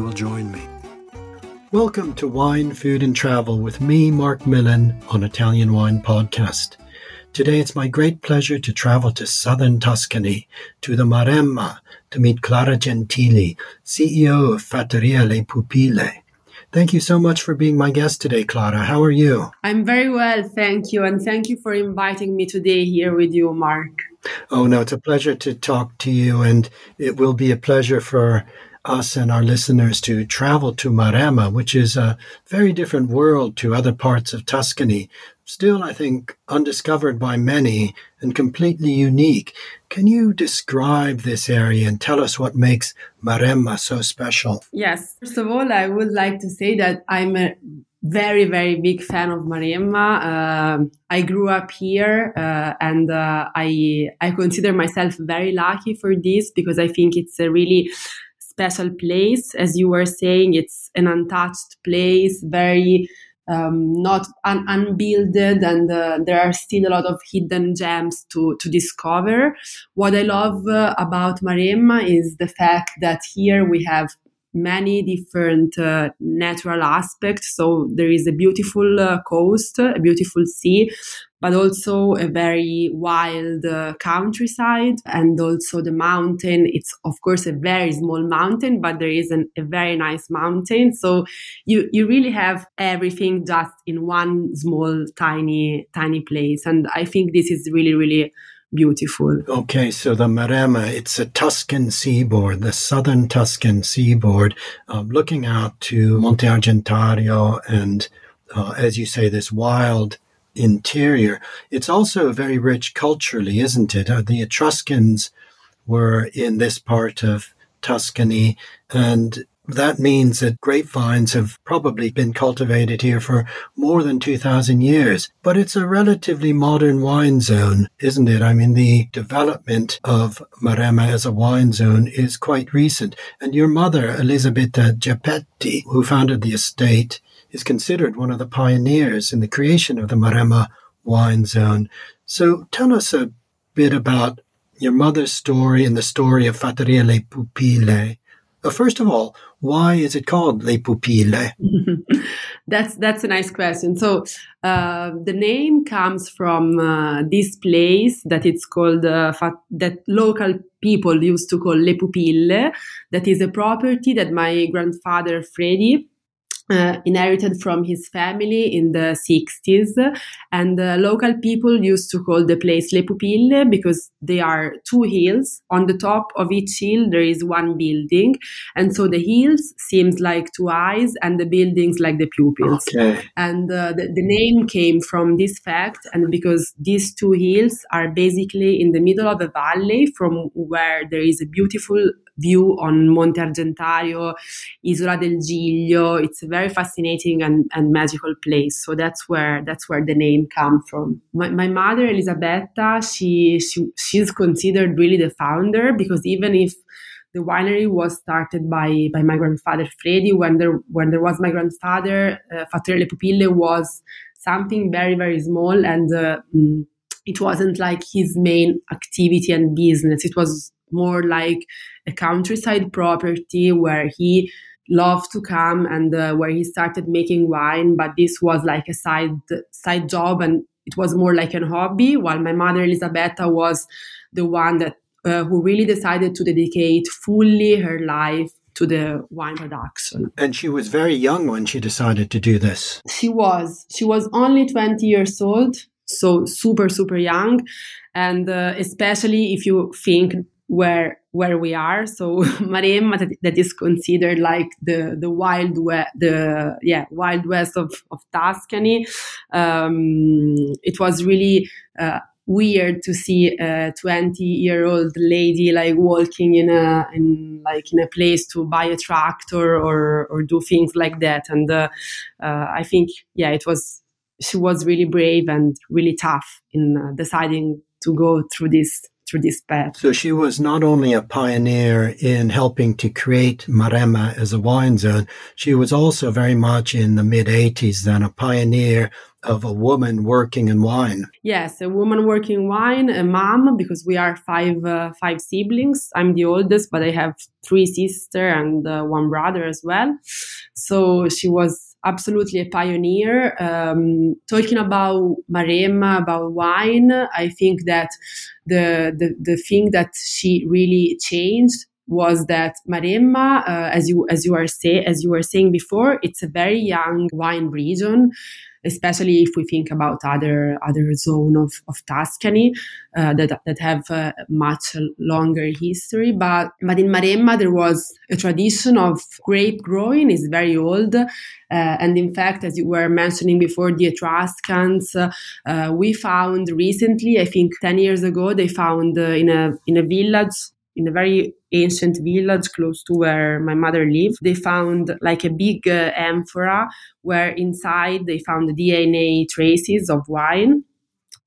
will join me. Welcome to Wine, Food and Travel with me, Marc Millon, on Italian Wine Podcast. Today it's my great pleasure to travel to southern Tuscany, to the Maremma, to meet Clara Gentili, CEO of Fattoria Le Pupille. Thank you so much for being my guest today, Clara. How are you? I'm very well, thank you. And thank you for inviting me today here with you, Marc. Oh, no, it's a pleasure to talk to you, and it will be a pleasure for us and our listeners to travel to Maremma, which is a very different world to other parts of Tuscany. Still, I think, undiscovered by many and completely unique. Can you describe this area and tell us what makes Maremma so special? Yes. First of all, I would like to say that I'm a very, very big fan of Maremma. Uh, I grew up here, uh, and uh, I I consider myself very lucky for this because I think it's a really special place. As you were saying, it's an untouched place, very um, not un- unbuilded, and uh, there are still a lot of hidden gems to, to discover. What I love uh, about Maremma is the fact that here we have many different uh, natural aspects. So there is a beautiful uh, coast, a beautiful sea, but also a very wild uh, countryside and also the mountain. It's of course a very small mountain, but there is an, a very nice mountain. So you, you really have everything just in one small, tiny, tiny place. And I think this is really, really beautiful. Okay, so the Maremma, it's a Tuscan seaboard, the southern Tuscan seaboard, um, looking out to Monte Argentario and, uh, as you say, this wild interior. It's also very rich culturally, isn't it? Uh, the Etruscans were in this part of Tuscany, and that means that grapevines have probably been cultivated here for more than 2,000 years. But it's a relatively modern wine zone, isn't it? I mean, the development of Maremma as a wine zone is quite recent. And your mother, Elisabetta Geppetti, who founded the estate, is considered one of the pioneers in the creation of the Maremma wine zone. So tell us a bit about your mother's story and the story of Fattoria Le Pupille. Uh, first of all, why is it called Le Pupille? that's that's a nice question. So uh, the name comes from uh, this place that it's called uh, that local people used to call Le Pupille. That is a property that my grandfather Freddy uh, inherited from his family in the 60s. And uh, local people used to call the place Le Pupille because they are two hills. On the top of each hill, there is one building. And so the hills seems like two eyes and the buildings like the pupils. Okay. And uh, the, the name came from this fact. And because these two hills are basically in the middle of a valley from where there is a beautiful view on Monte Argentario, Isola del Giglio. It's a very fascinating and, and magical place. So that's where that's where the name comes from. My, my mother, Elisabetta, she, she she's considered really the founder because even if the winery was started by by my grandfather Freddy when there when there was my grandfather uh, Fattoria Le Pupille was something very very small and uh, mm, it wasn't like his main activity and business it was more like a countryside property where he loved to come and uh, where he started making wine but this was like a side side job and it was more like a hobby while my mother elisabetta was the one that uh, who really decided to dedicate fully her life to the wine production. And she was very young when she decided to do this. She was. She was only 20 years old, so super, super young. And uh, especially if you think where where we are. So Maremma, that, that is considered like the the wild west, the yeah wild west of of Tuscany. Um, it was really. Uh, weird to see a 20 year old lady like walking in a in like in a place to buy a tractor or or do things like that and uh, uh, i think yeah it was she was really brave and really tough in uh, deciding to go through this through this path. So she was not only a pioneer in helping to create Maremma as a wine zone, she was also very much in the mid 80s then a pioneer of a woman working in wine. Yes, a woman working wine, a mom, because we are five uh, five siblings. I'm the oldest, but I have three sisters and uh, one brother as well. So she was absolutely a pioneer. Um, talking about Maremma, about wine, I think that the, the, the thing that she really changed was that Maremma, uh, as you as you are say as you were saying before, it's a very young wine region especially if we think about other other zone of, of Tuscany uh, that that have uh, much longer history. But but in Maremma there was a tradition of grape growing is very old, uh, and in fact, as you were mentioning before, the Etruscans uh, we found recently, I think ten years ago, they found uh, in a in a village in a very ancient village close to where my mother lived. They found like a big uh, amphora where inside they found DNA traces of wine.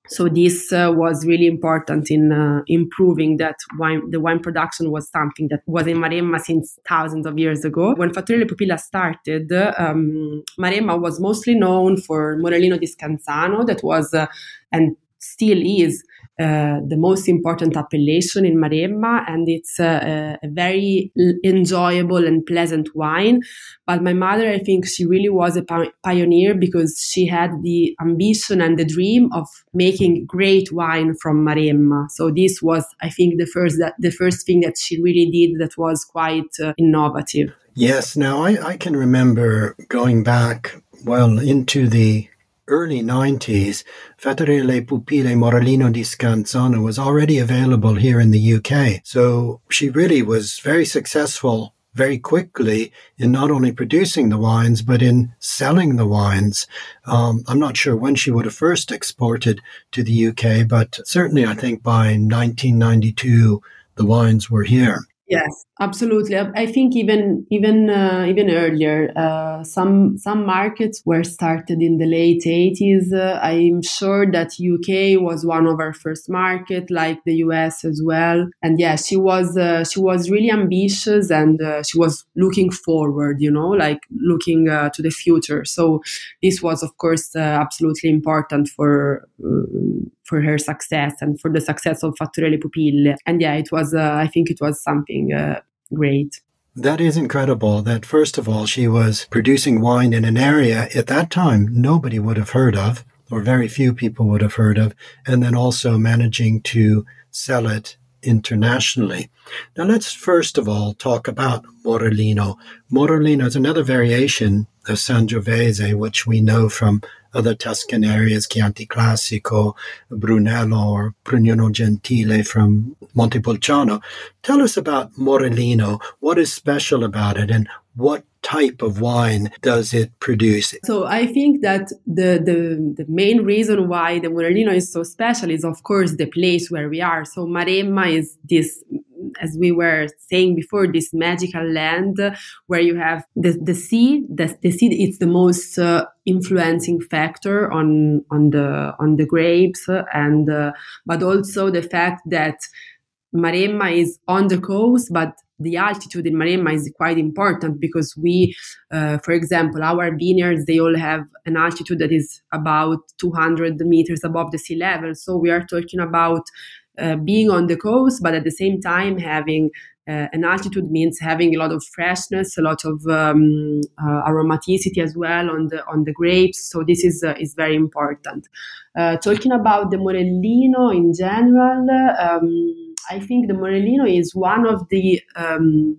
So this uh, was really important in uh, improving that wine. The wine production was something that was in Maremma since thousands of years ago. When Fattoria Pupille started, um, Maremma was mostly known for Morellino di Scansano, that was uh, and still is uh, the most important appellation in Maremma, and it's a, a, very enjoyable and pleasant wine. But my mother, I think she really was a pioneer because she had the ambition and the dream of making great wine from Maremma. So this was, I think, the first that the first thing that she really did that was quite uh, innovative. Yes. Now I, I can remember going back well into the early 90s, Fattoria Le Pupille Morellino di Scansano was already available here in the UK. So she really was very successful very quickly in not only producing the wines, but in selling the wines. Um, I'm not sure when she would have first exported to the UK, but certainly I think by 1992, the wines were here. Yes, absolutely. I think even even uh, even earlier, uh, some some markets were started in the late eighties. Uh, I'm sure that UK was one of our first market, like the US as well. And yeah, she was uh, she was really ambitious and uh, she was looking forward. You know, like looking uh, to the future. So this was, of course, absolutely important for um, for her success and for the success of Fattoria Le Pupille. And yeah, it was, uh, I think it was something uh, great. That is incredible that, first of all, she was producing wine in an area at that time nobody would have heard of, or very few people would have heard of, and then also managing to sell it internationally. Now, let's first of all talk about Morellino. Morellino is another variation of Sangiovese, which we know from other Tuscan areas, Chianti Classico, Brunello, or Prugnolo Gentile from Montepulciano. Tell us about Morellino. What is special about it and what type of wine does it produce? So I think that the, the, the main reason why the Morellino is so special is of course the place where we are. So Maremma is this as we were saying before, this magical land where you have the, the sea. The, the sea it's the most uh, influencing factor on on the on the grapes, and uh, but also the fact that Maremma is on the coast, but the altitude in Maremma is quite important because we, uh, for example, our vineyards, they all have an altitude that is about 200 meters above the sea level. So we are talking about uh, being on the coast, but at the same time having uh, an altitude means having a lot of freshness, a lot of um, uh, aromaticity as well on the on the grapes. So this is uh, is very important. Uh, talking about the Morellino in general, um, I think the Morellino is one of the um,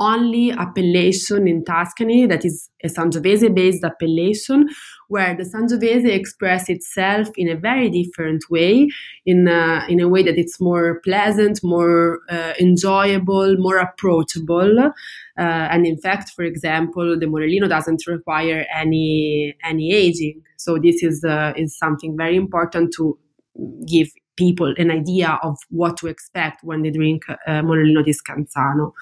only appellation in Tuscany that is a Sangiovese based appellation where the Sangiovese expresses itself in a very different way, in a, in a way that it's more pleasant, more uh, enjoyable, more approachable. Uh, and in fact, for example, the Morellino doesn't require any any aging. So this is uh, is something very important to give people an idea of what to expect when they drink uh, Morellino di Scansano.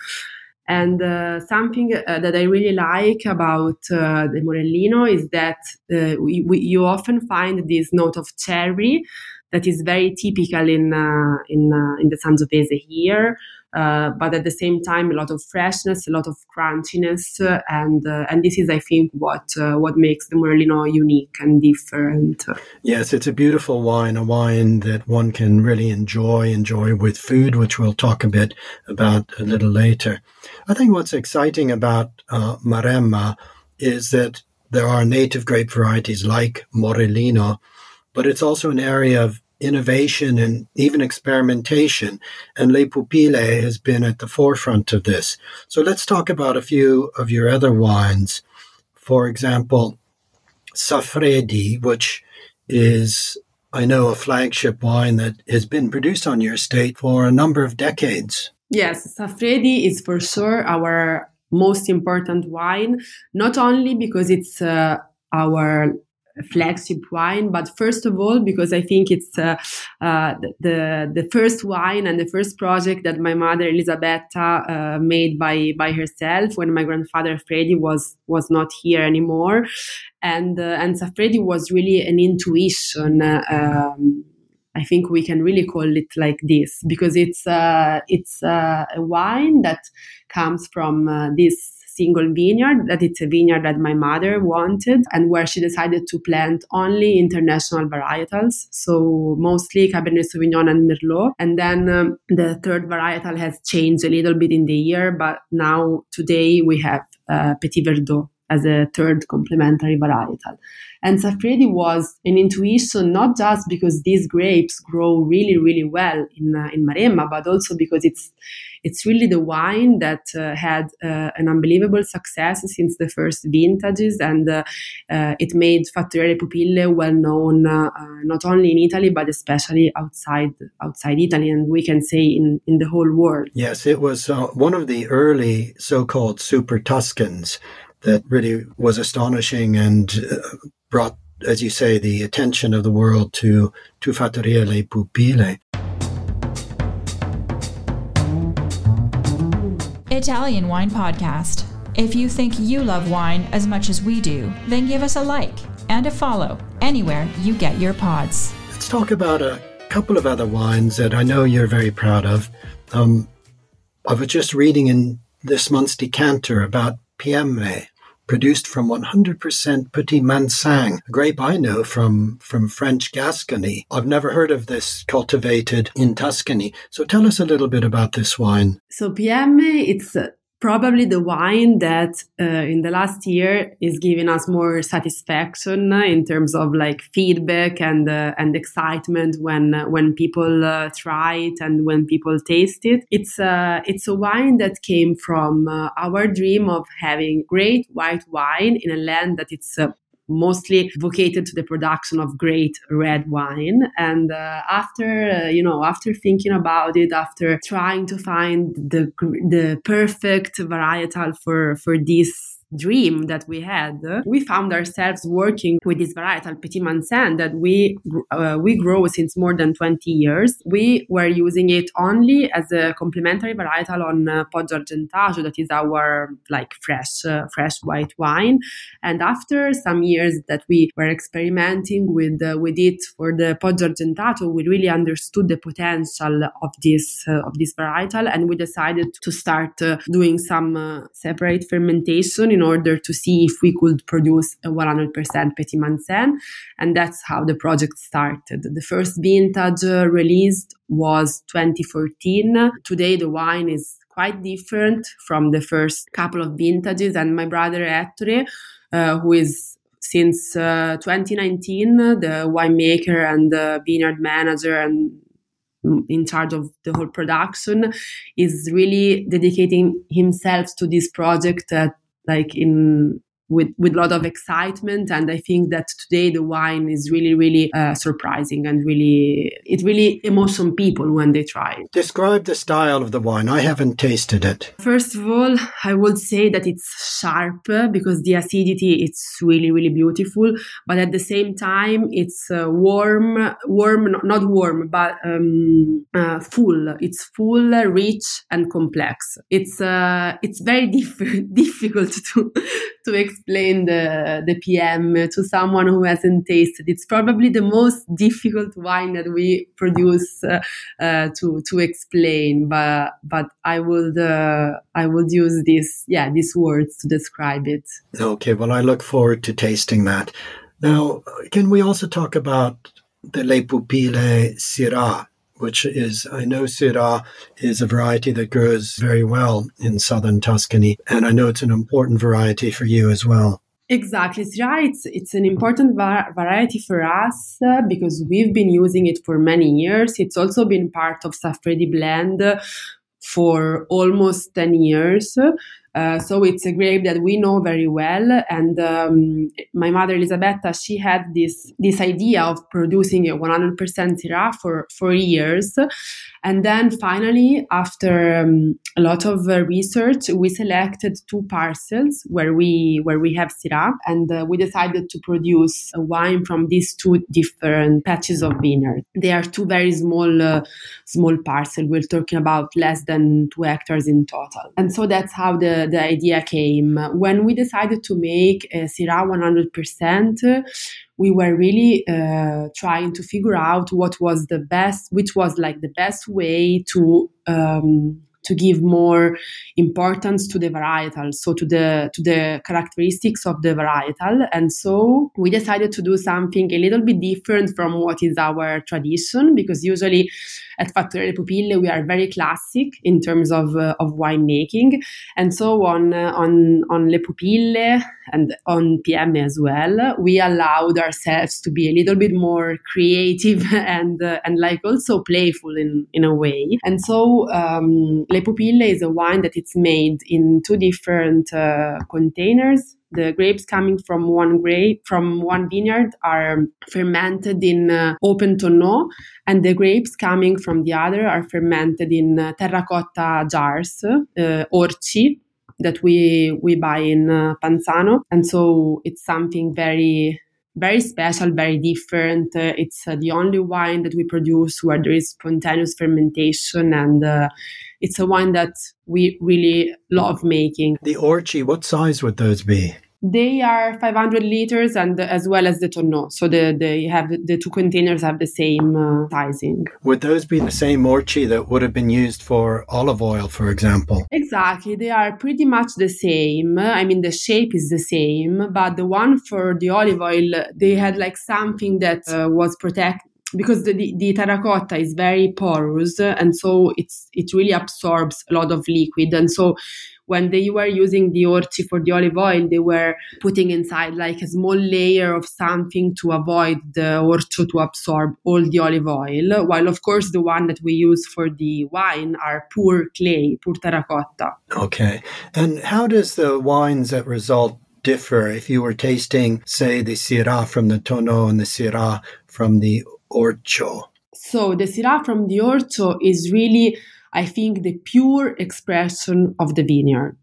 And uh, something uh, that I really like about uh, the Morellino is that uh, we, we, you often find this note of cherry that is very typical in uh, in uh, in the Sangiovese here. Uh, but at the same time, a lot of freshness, a lot of crunchiness, uh, and uh, and this is, I think, what uh, what makes the Morellino unique and different. Yes, it's a beautiful wine, a wine that one can really enjoy, enjoy with food, which we'll talk a bit about a little later. I think what's exciting about Maremma is that there are native grape varieties like Morellino but it's also an area of innovation and even experimentation. And Le Pupille has been at the forefront of this. So let's talk about a few of your other wines. For example, Saffredi, which is, I know, a flagship wine that has been produced on your estate for a number of decades. Yes, Saffredi is for sure our most important wine, not only because it's uh, our flagship wine, but first of all, because I think it's uh, uh, the the first wine and the first project that my mother Elisabetta uh, made by by herself when my grandfather Freddy was was not here anymore, and uh, and Saffredi was really an intuition. Uh, um, I think we can really call it like this because it's uh, it's a wine that comes from this single vineyard, that it's a vineyard that my mother wanted and where she decided to plant only international varietals. So mostly Cabernet Sauvignon and Merlot. And then um, the third varietal has changed a little bit in the year, but now today we have uh, Petit Verdot as a third complementary varietal. And Saffredi was an intuition not just because these grapes grow really, really well in uh, in Maremma, but also because it's it's really the wine that uh, had uh, an unbelievable success since the first vintages, and uh, uh, it made Fattoria Pupille well known uh, not only in Italy but especially outside outside Italy, and we can say in in the whole world. Yes, it was one of the early so-called super Tuscans that really was astonishing and uh, brought, as you say, the attention of the world to, to Fattoria Le Pupille. Italian Wine Podcast. If you think you love wine as much as we do, then give us a like and a follow anywhere you get your pods. Let's talk about a couple of other wines that I know you're very proud of. Um, I was just reading in this month's decanter about Piemme, produced from 100% Petit Manseng, a grape I know from, from French Gascony. I've never heard of this cultivated in Tuscany. So tell us a little bit about this wine. So Piemme, it's probably the wine that uh, in the last year is giving us more satisfaction in terms of like feedback and uh, and excitement when uh, when people uh, try it and when people taste it. It's uh, it's a wine that came from uh, our dream of having great white wine in a land that it's mostly vocated to the production of great red wine. And uh, after, uh, you know, after thinking about it, after trying to find the the perfect varietal for for this dream that we had, we found ourselves working with this varietal Petit Manseng that we uh, we grow since more than 20 years. We were using it only as a complementary varietal on uh, Poggio Argentiera, that is our like fresh uh, fresh white wine. And after some years that we were experimenting with uh, with it for the Poggio Argentiera, we really understood the potential of this uh, of this varietal, and we decided to start uh, doing some uh, separate fermentation in order to see if we could produce a 100% Petit Manseng. And that's how the project started. The first vintage uh, released was 2014. Today, the wine is quite different from the first couple of vintages. And my brother Ettore, uh, who is since uh, 2019 the winemaker and the vineyard manager and in charge of the whole production, is really dedicating himself to this project, like in with with a lot of excitement and i think that today the wine is really really uh, surprising and really it really emotions people when they try it. Describe the style of the wine. I haven't tasted it. First of all i would say that it's sharp because the acidity it's really really beautiful but at the same time it's uh, warm warm not warm but um, uh, full. It's full rich and complex. It's uh, it's very diff- difficult to to explain the, the Piemme to someone who hasn't tasted. It's probably the most difficult wine that we produce uh, uh, to to explain, but but I would uh, I would use this yeah these words to describe it. Okay, well I look forward to tasting that. Now, can we also talk about the Le Pupille Syrah? Which is, I know Syrah is a variety that grows very well in southern Tuscany, and I know it's an important variety for you as well. Exactly, Syrah, it's, it's an important var- variety for us uh, because we've been using it for many years. It's also been part of Saffredi blend for almost 10 years. Uh, so it's a grape that we know very well. And um, my mother Elisabetta, she had this this idea of producing a 100% Syrah for for years, and then finally, after um, a lot of uh, research, we selected two parcels where we where we have Syrah, and uh, we decided to produce a wine from these two different patches of vineyard. They are two very small uh, small parcels. We're talking about less than two hectares in total, and so that's how the the, idea came. When we decided to make Syrah 100%, we were really uh, trying to figure out what was the best, which was like the best way to um, to give more importance to the varietal, so to the to the characteristics of the varietal. And so we decided to do something a little bit different from what is our tradition, because usually at Fattoria Le Pupille we are very classic in terms of uh, of winemaking. And so on uh, on on Le Pupille and on Piemme as well, we allowed ourselves to be a little bit more creative and uh, and like also playful in in a way. And so um, Le Pupille is a wine that it's made in two different uh, containers. The grapes coming from one grape from one vineyard are fermented in uh, open tonneau, and the grapes coming from the other are fermented in uh, terracotta jars, uh, orci, that we we buy in uh, Panzano, and so it's something very very special, very different. Uh, it's uh, the only wine that we produce where there is spontaneous fermentation, and uh, it's a wine that we really love making. The orci, what size would those be? They are 500 liters and as well as the tonneau. So the, they have the two containers have the same uh, sizing. Would those be the same orci that would have been used for olive oil, for example? Exactly. They are pretty much the same. I mean, the shape is the same, but the one for the olive oil, they had like something that uh, was protect because the, the, the, terracotta is very porous and so it's it really absorbs a lot of liquid and so when they were using the orci for the olive oil, they were putting inside like a small layer of something to avoid the orcio to absorb all the olive oil. While of course the one that we use for the wine are pure clay, pure terracotta. Okay. And how does the wines that result differ if you were tasting, say, the Syrah from the Tonneau and the Syrah from the Orcio? So the Syrah from the Orcio is really I think, the pure expression of the vineyard.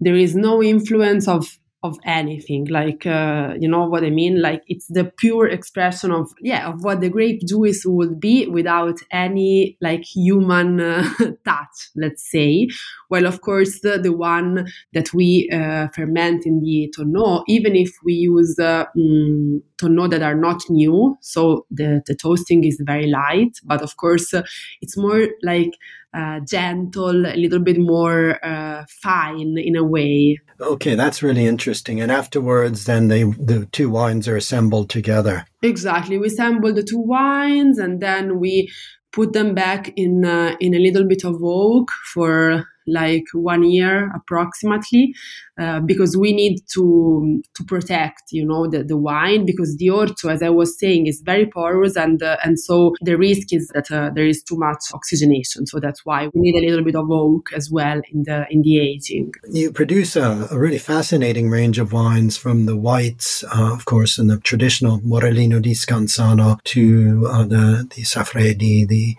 There is no influence of of anything like uh, you know what i mean? Like it's the pure expression of yeah of what the grape juice would be without any like human uh, touch let's say. Well of course the, the one that we uh, ferment in the tonneau even if we use uh, mm, tonneau that are not new so the, the toasting is very light but of course uh, it's more like uh, gentle, a little bit more uh, fine in a way. Okay, that's really interesting. And afterwards, then they, the two wines are assembled together. Exactly. We assemble the two wines and then we put them back in uh, in a little bit of oak for like one year approximately, uh, because we need to to protect, you know, the, the wine because the orcio, as I was saying, is very porous and uh, and so the risk is that uh, there is too much oxygenation. So that's why we need a little bit of oak as well in the in the aging. You produce a, a really fascinating range of wines from the whites, uh, of course, in the traditional Morellino di Scansano to uh, the the Saffredi, the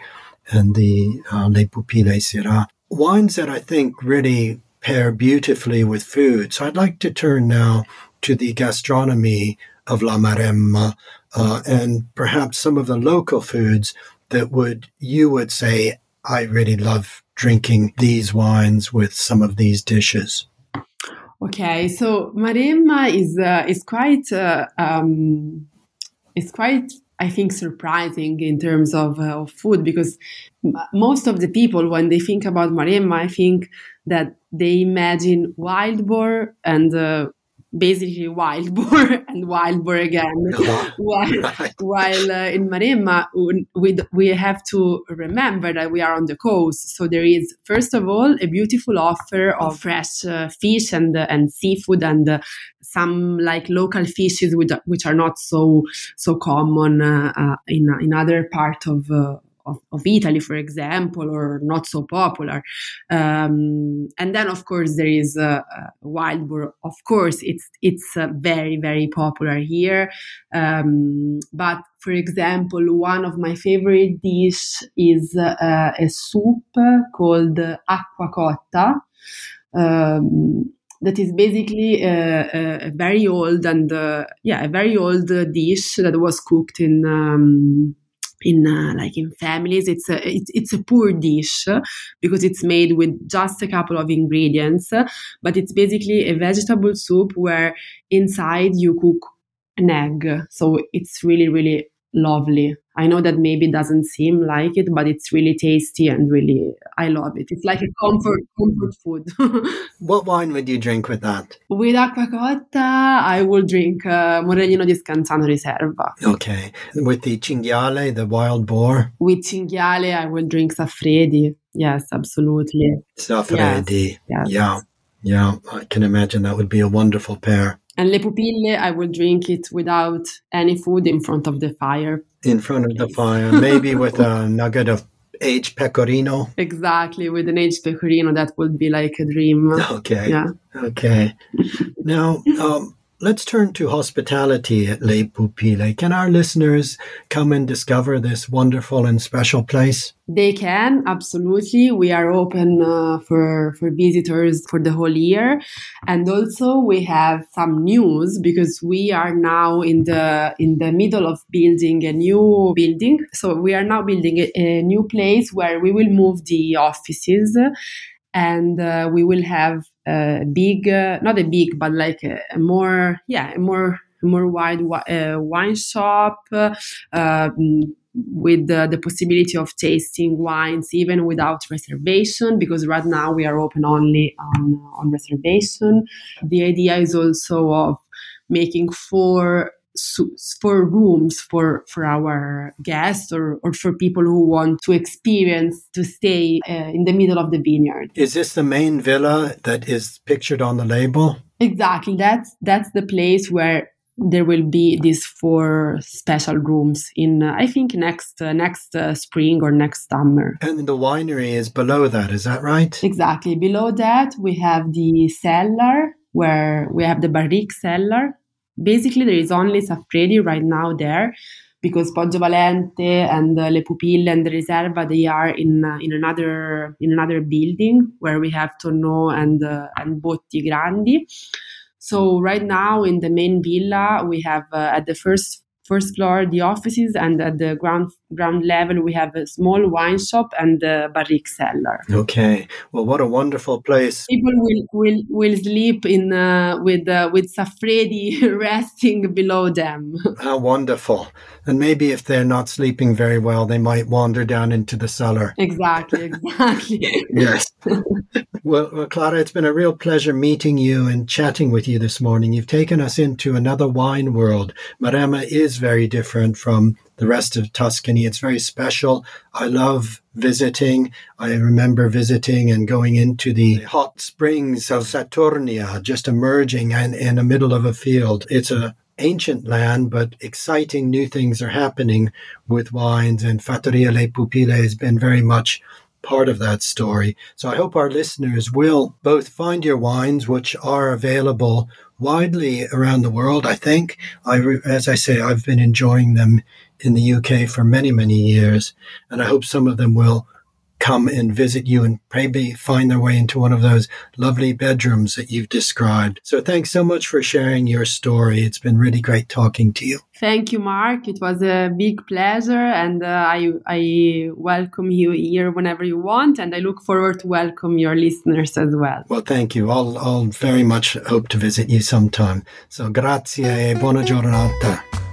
and the uh, Le Pupille Syrah. Wines that I think really pair beautifully with food. So I'd like to turn now to the gastronomy of La Maremma uh, and perhaps some of the local foods that would you would say I really love drinking these wines with some of these dishes. Okay, so Maremma is uh, is quite uh, um, is quite I think surprising in terms of, uh, of food because most of the people when they think about Maremma, I think that they imagine wild boar and uh, basically wild boar and wild boar again. while while uh, in Maremma, we, we have to remember that we are on the coast. So there is, first of all, a beautiful offer of fresh uh, fish and, uh, and seafood and uh, some like local fishes which, which are not so so common uh, uh, in, in other part of of, of, Italy, for example, or not so popular. Um, and then, of course, there is uh, uh, wild boar. Of course, it's it's uh, very very popular here. Um, but for example, one of my favorite dish is uh, a soup called acqua cotta. Um, that is basically a, a, a very old and uh, yeah a very old dish that was cooked in um, in uh, like in families it's a it's, it's a poor dish because it's made with just a couple of ingredients but it's basically a vegetable soup where inside you cook an egg. So it's really really lovely I know that maybe doesn't seem like it, but it's really tasty and really I love it. It's like a comfort comfort food. what wine would you drink with that? With acqua cotta, I will drink uh, Morellino di Scansano Riserva. Okay. With the cinghiale, the wild boar? With cinghiale, I will drink Saffredi. Yes, absolutely. Saffredi. Yes. Yes. Yeah. Yeah, I can imagine that would be a wonderful pair. And le pupille, I will drink it without any food in front of the fire. In front of the fire, maybe with a nugget of aged pecorino. Exactly, with an aged pecorino, that would be like a dream. Okay. Yeah. Okay. now, um, Let's turn to hospitality at Le Pupille. Can our listeners come and discover this wonderful and special place? They can, absolutely. We are open uh, for, for visitors for the whole year. And also we have some news because we are now in the, in the middle of building a new building. So we are now building a, a new place where we will move the offices and uh, we will have a big, uh, not a big, but like a, a more, yeah, a more, more wide uh, wine shop um, with the, the, possibility of tasting wines even without reservation because right now we are open only on, on reservation. The idea is also of making four for rooms for for our guests or, or for people who want to experience to stay uh, in the middle of the vineyard. Is this the main villa that is pictured on the label? Exactly. That's that's the place where there will be these four special rooms in uh, i think next uh, next uh, spring or next summer. And the winery is below that is that right? Exactly. Below that we have the cellar where we have the barrique cellar basically there is only Saffredi right now there because Poggio Valente and uh, Le Pupille and the Riserva they are in uh, in another in another building where we have tonneau and uh, and Botti Grandi. So right now in the main villa we have uh, at the first first floor the offices and at the ground ground level we have a small wine shop and a barrique cellar. Okay. Well what a wonderful place. People will will will sleep in uh, with uh, with saffredi resting below them. How wonderful. And maybe if they're not sleeping very well they might wander down into the cellar. Exactly exactly. Yes. Well, well clara it's been a real pleasure meeting you and chatting with you this morning. You've taken us into another wine world. Maremma is very different from the rest of Tuscany. It's very special. I love visiting. I remember visiting and going into the hot springs of Saturnia, just emerging in, in the middle of a field. It's a ancient land, but exciting new things are happening with wines, and Fattoria Le Pupille has been very much part of that story. So I hope our listeners will both find your wines, which are available widely around the world. I think, I, as I say, I've been enjoying them in the UK for many, many years, and I hope some of them will come and visit you and maybe find their way into one of those lovely bedrooms that you've described. So thanks so much for sharing your story. It's been really great talking to you. Thank you, Marc. It was a big pleasure, and uh, I I welcome you here whenever you want, and I look forward to welcome your listeners as well. Well, thank you. I'll I'll very much hope to visit you sometime. So grazie e buona giornata.